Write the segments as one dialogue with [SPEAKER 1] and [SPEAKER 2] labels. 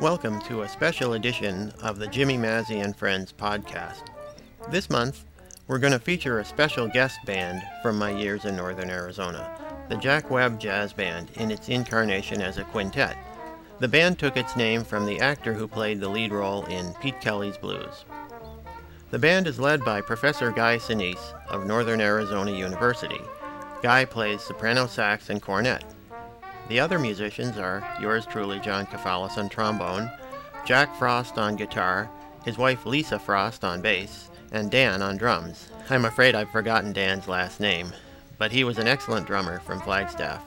[SPEAKER 1] Welcome to a special edition of the Jimmy Mazzy and Friends podcast. This month, we're going to feature a special guest band from my years in northern Arizona, the Jack Webb Jazz Band in its incarnation as a quintet. The band took its name from the actor who played the lead role in Pete Kelly's Blues. The band is led by Professor Guy Sinise of Northern Arizona University. Guy plays soprano sax and cornet. The other musicians are yours truly, John Kafalis on trombone, Jack Frost on guitar, his wife Lisa Frost on bass, and Dan on drums. I'm afraid I've forgotten Dan's last name, but he was an excellent drummer from Flagstaff.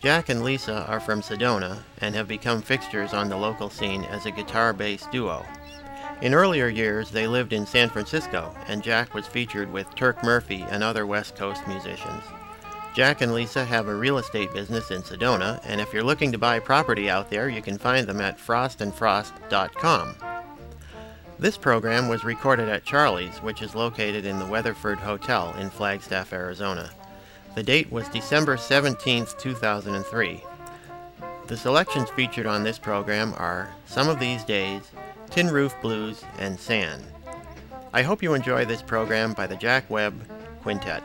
[SPEAKER 1] Jack and Lisa are from Sedona and have become fixtures on the local scene as a guitar bass duo. In earlier years, they lived in San Francisco, and Jack was featured with Turk Murphy and other West Coast musicians. Jack and Lisa have a real estate business in Sedona, and if you're looking to buy property out there, you can find them at frostandfrost.com. This program was recorded at Charlie's, which is located in the Weatherford Hotel in Flagstaff, Arizona. The date was December 17, 2003. The selections featured on this program are Some of These Days, Tin Roof Blues, and Sand. I hope you enjoy this program by the Jack Webb Quintet.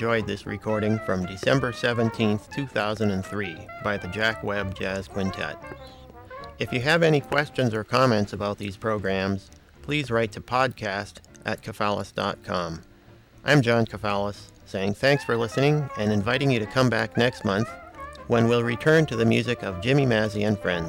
[SPEAKER 1] Enjoyed this recording from December 17, 2003, by the Jack Webb Jazz Quintet. If you have any questions or comments about these programs, please write to podcast at kafalis.com. I'm John Kafalis, saying thanks for listening and inviting you to come back next month when we'll return to the music of Jimmy Mazzy and Friends.